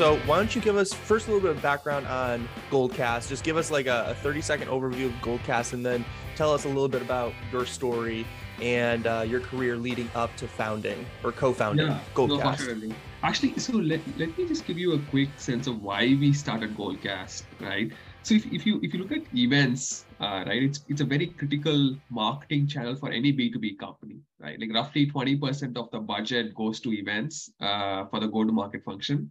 So why don't you give us first a little bit of background on Goldcast? Just give us like a, a 30 second overview of Goldcast and then tell us a little bit about your story and uh, your career leading up to founding or co-founding yeah, Goldcast. No, Actually, so let, let me just give you a quick sense of why we started Goldcast, right? So if, if you if you look at events, uh, right, it's it's a very critical marketing channel for any B2B company, right? Like roughly 20% of the budget goes to events uh, for the go-to-market function.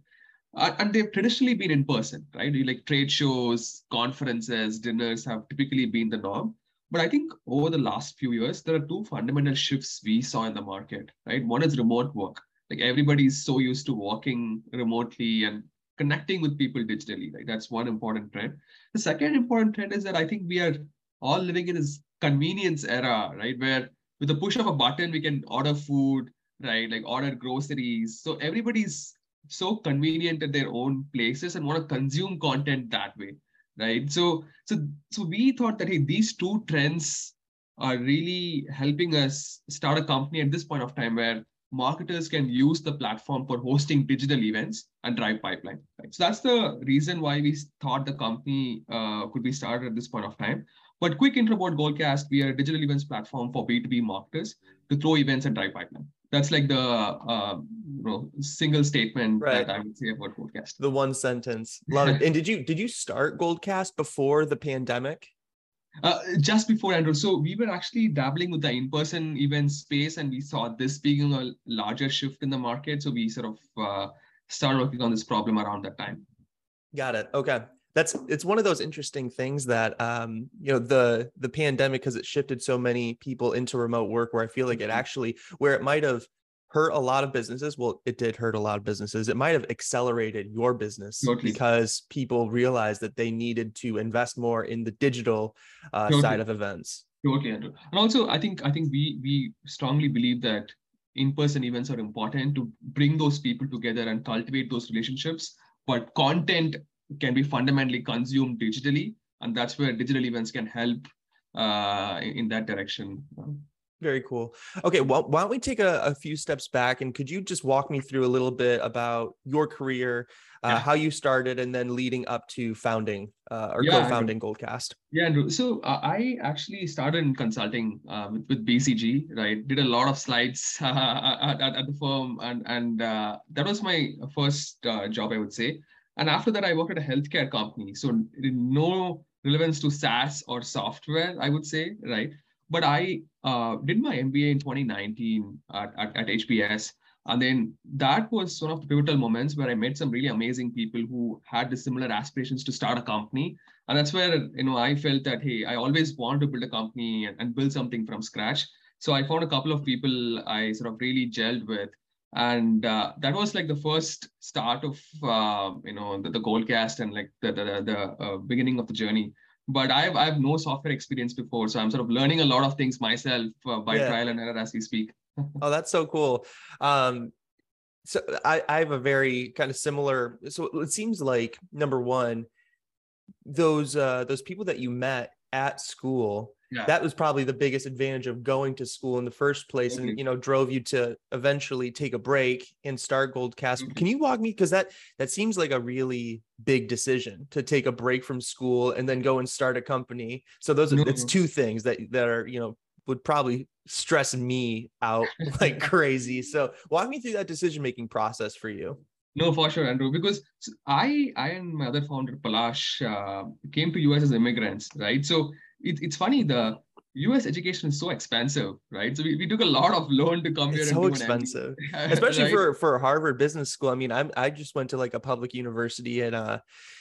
Uh, and they've traditionally been in person, right? Like trade shows, conferences, dinners have typically been the norm. But I think over the last few years, there are two fundamental shifts we saw in the market, right? One is remote work. Like everybody is so used to working remotely and connecting with people digitally, right? That's one important trend. The second important trend is that I think we are all living in this convenience era, right? Where with the push of a button, we can order food, right? Like order groceries. So everybody's so convenient at their own places and want to consume content that way right? So so so we thought that hey these two trends are really helping us start a company at this point of time where marketers can use the platform for hosting digital events and drive pipeline right? So that's the reason why we thought the company uh, could be started at this point of time. But quick intro about goldcast. We are a digital events platform for b2b marketers to throw events and drive pipeline that's like the uh, you know, single statement right. that I would say about Goldcast. The one sentence. Love it. And did you did you start Goldcast before the pandemic? Uh, just before Andrew. So we were actually dabbling with the in-person event space, and we saw this being a larger shift in the market. So we sort of uh, started working on this problem around that time. Got it. Okay that's it's one of those interesting things that um you know the the pandemic because it shifted so many people into remote work where i feel like it mm-hmm. actually where it might have hurt a lot of businesses well it did hurt a lot of businesses it might have accelerated your business totally. because people realized that they needed to invest more in the digital uh, totally. side of events totally and also i think i think we we strongly believe that in-person events are important to bring those people together and cultivate those relationships but content can be fundamentally consumed digitally and that's where digital events can help uh, in that direction. Very cool. Okay well why don't we take a, a, few steps back and could you just walk me through a little bit about your career uh, yeah. how you started and then leading up to founding uh, or yeah, co-founding goldcast? Yeah andrew so uh, i actually started in consulting uh, with, with, bcg right? Did a lot of slides at, at, the firm and and uh, that was my first uh, job i would say and after that, I worked at a healthcare company. So no relevance to SaaS or software, I would say, right? But I uh, did my MBA in 2019 at, at, at HBS. And then that was one of the pivotal moments where I met some really amazing people who had the similar aspirations to start a company. And that's where, you know, I felt that, hey, I always want to build a company and, and build something from scratch. So I found a couple of people I sort of really gelled with and uh, that was like the first start of uh, you know the, the goldcast and like the the, the uh, beginning of the journey but I've I have no software experience before, so I'm sort of learning a lot of things myself uh, by yeah. trial and error as we speak. oh, that's so cool. Um, so I, I have a very kind of similar. So it seems like number one, those uh, those people that you met at school yeah. that was probably the biggest advantage of going to school in the first place and you know drove you to eventually take a break and start goldcast mm-hmm. can you walk me because that that seems like a really big decision to take a break from school and then go and start a company so those are mm-hmm. it's two things that that are you know would probably stress me out like crazy so walk me through that decision making process for you no, for sure, Andrew. Because I, I and my other founder Palash uh, came to US as immigrants, right? So it, it's funny the US education is so expensive, right? So we, we took a lot of loan to come it's here. So expensive, especially right? for for Harvard Business School. I mean, I'm I just went to like a public university in uh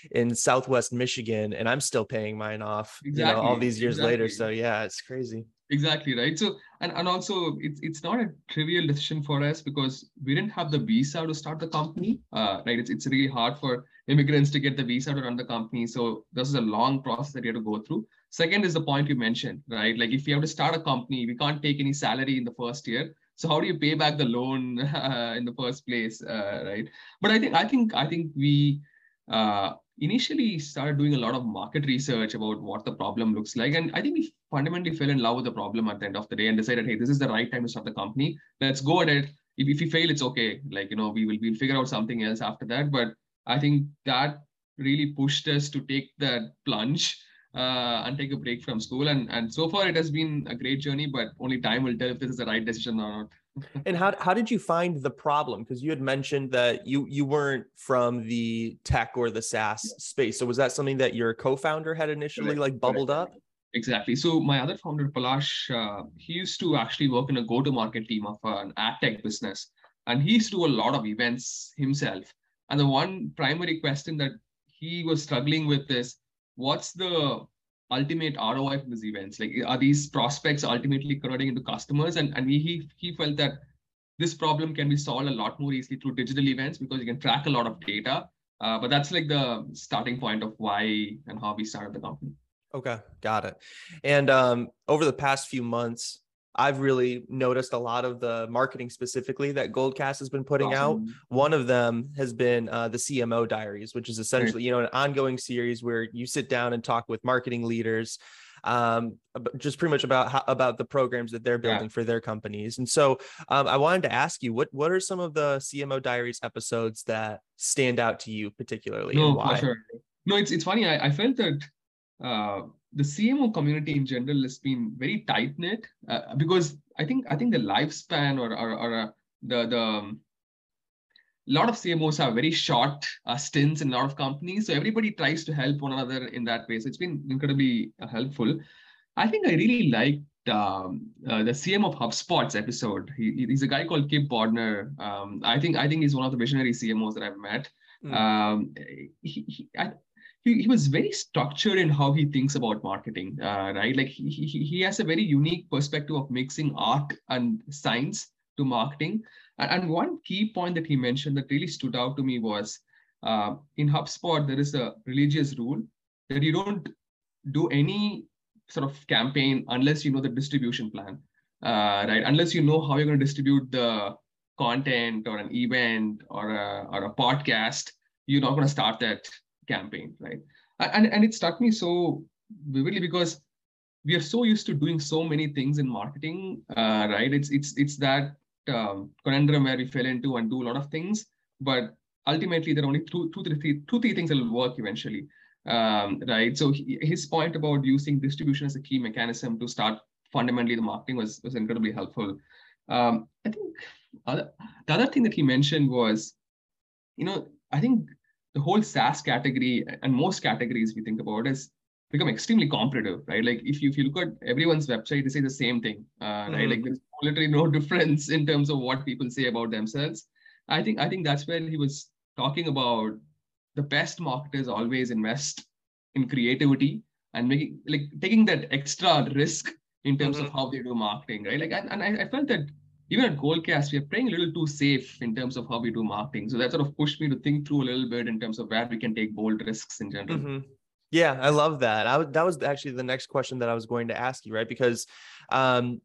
in Southwest Michigan, and I'm still paying mine off. Exactly. You know, all these years exactly. later. So yeah, it's crazy. Exactly right. So and and also it's it's not a trivial decision for us because we didn't have the visa to start the company. Uh, right. It's it's really hard for immigrants to get the visa to run the company. So this is a long process that you have to go through. Second is the point you mentioned, right? Like if you have to start a company, we can't take any salary in the first year. So how do you pay back the loan uh, in the first place, uh, right? But I think I think I think we uh, initially started doing a lot of market research about what the problem looks like, and I think we fundamentally fell in love with the problem at the end of the day and decided, hey, this is the right time to start the company. Let's go at it. If, if we fail, it's okay. Like you know, we will we'll figure out something else after that. But I think that really pushed us to take that plunge uh, and take a break from school. And and so far it has been a great journey, but only time will tell if this is the right decision or not. and how how did you find the problem? Because you had mentioned that you you weren't from the tech or the SaaS space. So was that something that your co-founder had initially like bubbled up? Exactly. So my other founder, Palash, uh, he used to actually work in a go-to-market team of an ad tech business, and he used to do a lot of events himself. And the one primary question that he was struggling with is, what's the ultimate ROI from these events? Like, are these prospects ultimately converting into customers? And and he he felt that this problem can be solved a lot more easily through digital events because you can track a lot of data. Uh, but that's like the starting point of why and how we started the company. Okay, got it. And um, over the past few months, I've really noticed a lot of the marketing specifically that Goldcast has been putting awesome. out. One of them has been uh, the CMO Diaries, which is essentially you know an ongoing series where you sit down and talk with marketing leaders, um, just pretty much about how, about the programs that they're building yeah. for their companies. And so um, I wanted to ask you what what are some of the CMO Diaries episodes that stand out to you particularly? No, for sure. No, it's it's funny. I, I felt that uh, the CMO community in general has been very tight knit uh, because I think I think the lifespan or or, or uh, the the um, lot of CMOs have very short uh, stints in a lot of companies, so everybody tries to help one another in that way. So it's been incredibly uh, helpful. I think I really liked um, uh, the CM of HubSpot's episode. He, he's a guy called Kip Bodnar. Um, I think I think he's one of the visionary CMOs that I've met. Mm. Um, he, he, I, he, he was very structured in how he thinks about marketing, uh, right? Like he, he, he has a very unique perspective of mixing art and science to marketing. And, and one key point that he mentioned that really stood out to me was uh, in HubSpot, there is a religious rule that you don't do any sort of campaign unless you know the distribution plan, uh, right? Unless you know how you're going to distribute the content or an event or a, or a podcast, you're not going to start that campaign, right? And, and it struck me so vividly because we are so used to doing so many things in marketing, uh, right? It's it's it's that um, conundrum where we fell into and do a lot of things, but ultimately there are only two, two, three, two, three things that will work eventually, um, right? So he, his point about using distribution as a key mechanism to start fundamentally the marketing was was incredibly helpful. Um, I think other, the other thing that he mentioned was, you know, I think the whole SaaS category and most categories we think about is become extremely competitive, right? Like if you if you look at everyone's website, they say the same thing, uh, mm-hmm. right? Like there's literally no difference in terms of what people say about themselves. I think I think that's where he was talking about the best marketers always invest in creativity and making like taking that extra risk in terms mm-hmm. of how they do marketing, right? Like and, and I, I felt that even at Goldcast, we are playing a little too safe in terms of how we do marketing. So that sort of pushed me to think through a little bit in terms of where we can take bold risks in general. Mm-hmm. Yeah, I love that. I that was actually the next question that I was going to ask you, right? Because um,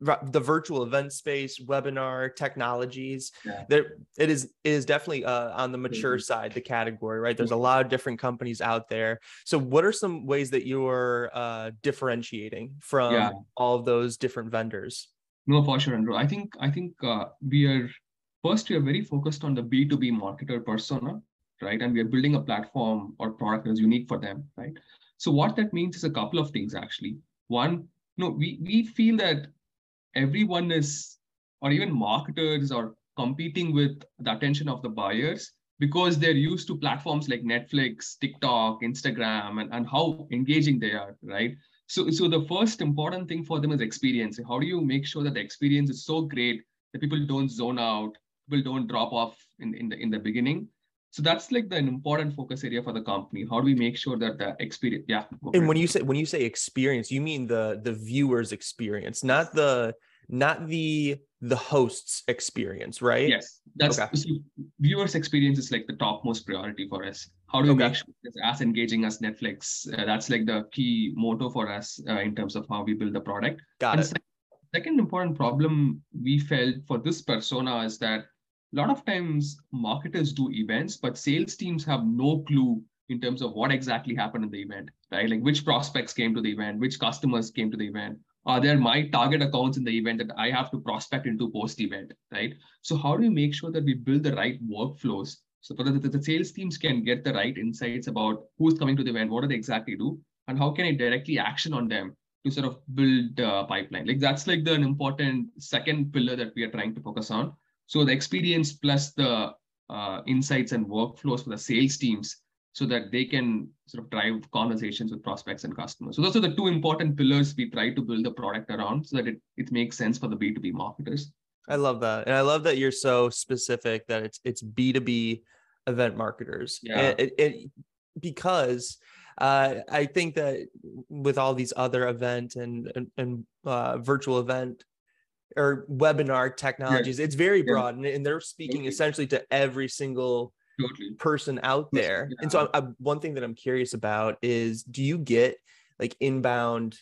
the virtual event space, webinar technologies, yeah. there it is it is definitely uh, on the mature mm-hmm. side, the category, right? There's a lot of different companies out there. So, what are some ways that you're uh, differentiating from yeah. all of those different vendors? No, for sure, Andrew. I think I think uh, we are first we are very focused on the B two B marketer persona, right? And we are building a platform or product that is unique for them, right? So what that means is a couple of things actually. One, you know, we we feel that everyone is, or even marketers are competing with the attention of the buyers because they're used to platforms like Netflix, TikTok, Instagram, and, and how engaging they are, right? So, so the first important thing for them is experience. How do you make sure that the experience is so great that people don't zone out, people don't drop off in, in the in the beginning? So that's like the important focus area for the company. How do we make sure that the experience? Yeah. And when you say when you say experience, you mean the the viewer's experience, not the not the the host's experience, right? Yes, that's okay. so viewers' experience is like the topmost priority for us. How do we okay. make sure it's as engaging as Netflix? Uh, that's like the key motto for us uh, in terms of how we build the product. Got and it. Second important problem we felt for this persona is that a lot of times marketers do events, but sales teams have no clue in terms of what exactly happened in the event, right? Like which prospects came to the event, which customers came to the event, are there my target accounts in the event that I have to prospect into post event, right? So how do we make sure that we build the right workflows So the, the sales teams can get the right insights about who's coming to the event, what do they exactly do, and how can I directly action on them to sort of build a pipeline. Like that's like the an important second pillar that we are trying to focus on. So the experience plus the uh, insights and workflows for the sales teams so that they can sort of drive conversations with prospects and customers. So those are the two important pillars we try to build the product around so that it, it makes sense for the B2B marketers. I love that. And I love that you're so specific that it's it's B2B event marketers. Yeah. It, it, because uh, I think that with all these other event and and, and uh, virtual event or webinar technologies, yeah. it's very broad, yeah. and, and, they're speaking essentially to every single totally. person out there. Yeah. And so, I, I, one thing that I'm curious about is, do you get like inbound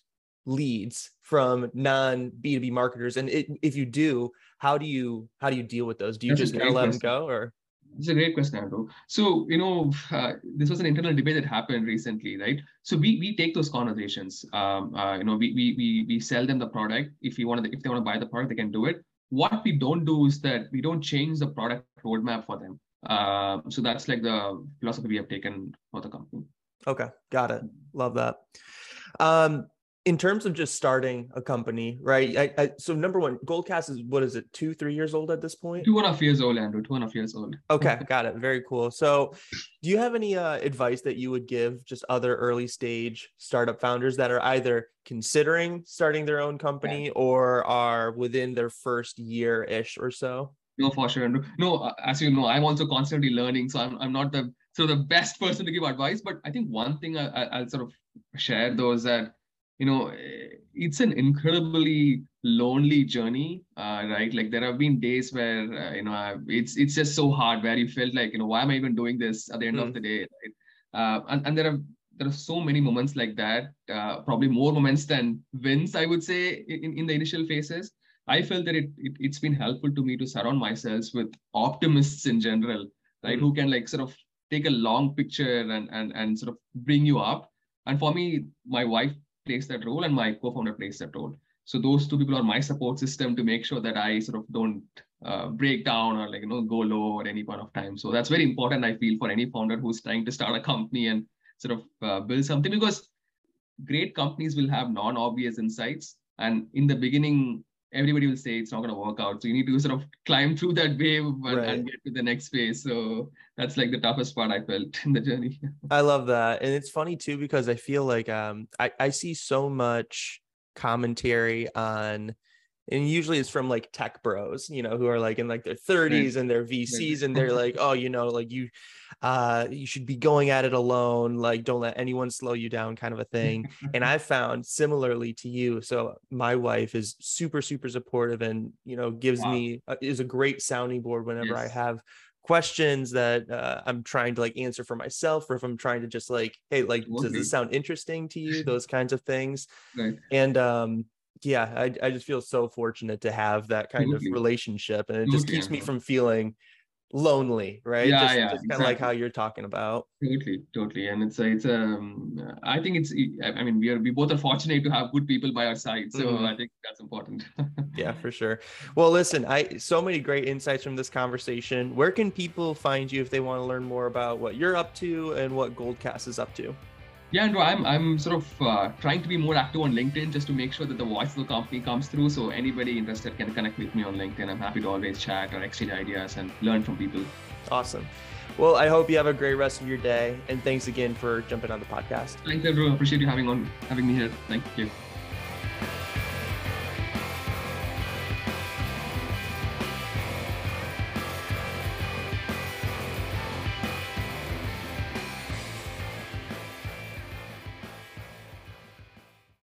leads from non B2B marketers? And it, if you do, how do you how do you deal with those? Do you That's just kind of let them go, or it's a great question, Andrew. So, you know, uh, this was an internal debate that happened recently, right? So we we take those conversations. Um, uh, you know, we we we we sell them the product. If you want to, if they want to buy the product, they can do it. What we don't do is that we don't change the product roadmap for them. Uh, so that's like the philosophy we have taken for the company. Okay, got it. Love that. Um, in terms of just starting a company, right? I, I, so number one, Goldcast is what is it, two, three years old at this point? Two and a half years old, Andrew. Two and a half years old. Okay, got it. Very cool. So, do you have any uh, advice that you would give just other early stage startup founders that are either considering starting their own company yeah. or are within their first year ish or so? No, for sure. No, uh, as you know, I'm also constantly learning, so I'm I'm not the so the best person to give advice. But I think one thing I, I, I'll sort of share though is that you know it's an incredibly lonely journey uh, right like there have been days where uh, you know I've, it's it's just so hard where you felt like you know why am i even doing this at the end mm. of hmm. the day right? uh, and, and there are there are so many moments like that uh, probably more moments than wins i would say in, in the initial phases i felt that it, it has been helpful to me to surround myself with optimists in general right mm. who can like sort of take a long picture and and and sort of bring you up and for me my wife plays that role and my co-founder plays that role. So those two people are my support system to make sure that I sort of don't uh, break down or like you know go low at any point of time. So that's very important. I feel for any founder who's trying to start a company and sort of uh, build something because great companies will have non-obvious insights, and in the beginning everybody will say it's not going to work out. So you need to sort of climb through that wave and, right. and, get to the next phase. So that's like the toughest part I felt in the journey. I love that. And it's funny too, because I feel like um I, I see so much commentary on and usually it's from like tech bros you know who are like in like their 30s and they're vcs and they're like oh you know like you uh you should be going at it alone like don't let anyone slow you down kind of a thing and i found similarly to you so my wife is super super supportive and you know gives wow. me uh, is a great sounding board whenever yes. i have questions that uh, i'm trying to like answer for myself or if i'm trying to just like hey like does this sound interesting to you those kinds of things right. and um yeah, I, I just feel so fortunate to have that kind of relationship, and it just keeps me from feeling lonely, right? Yeah, just, yeah, just kind exactly. of like how you're talking about. Totally, totally, and it's a, it's um, I think it's, I mean, we are we both are fortunate to have good people by our side, so mm-hmm. I think that's important. yeah, for sure. Well, listen, I so many great insights from this conversation. Where can people find you if they want to learn more about what you're up to and what Goldcast is up to? Yeah, Andrew, I'm I'm sort of uh, trying to be more active on LinkedIn just to make sure that the voice of the company comes through. So anybody interested can connect with me on LinkedIn. I'm happy to always chat or exchange ideas and learn from people. Awesome. Well, I hope you have a great rest of your day, and thanks again for jumping on the podcast. Thanks, Andrew. I appreciate you having on having me here. Thank you.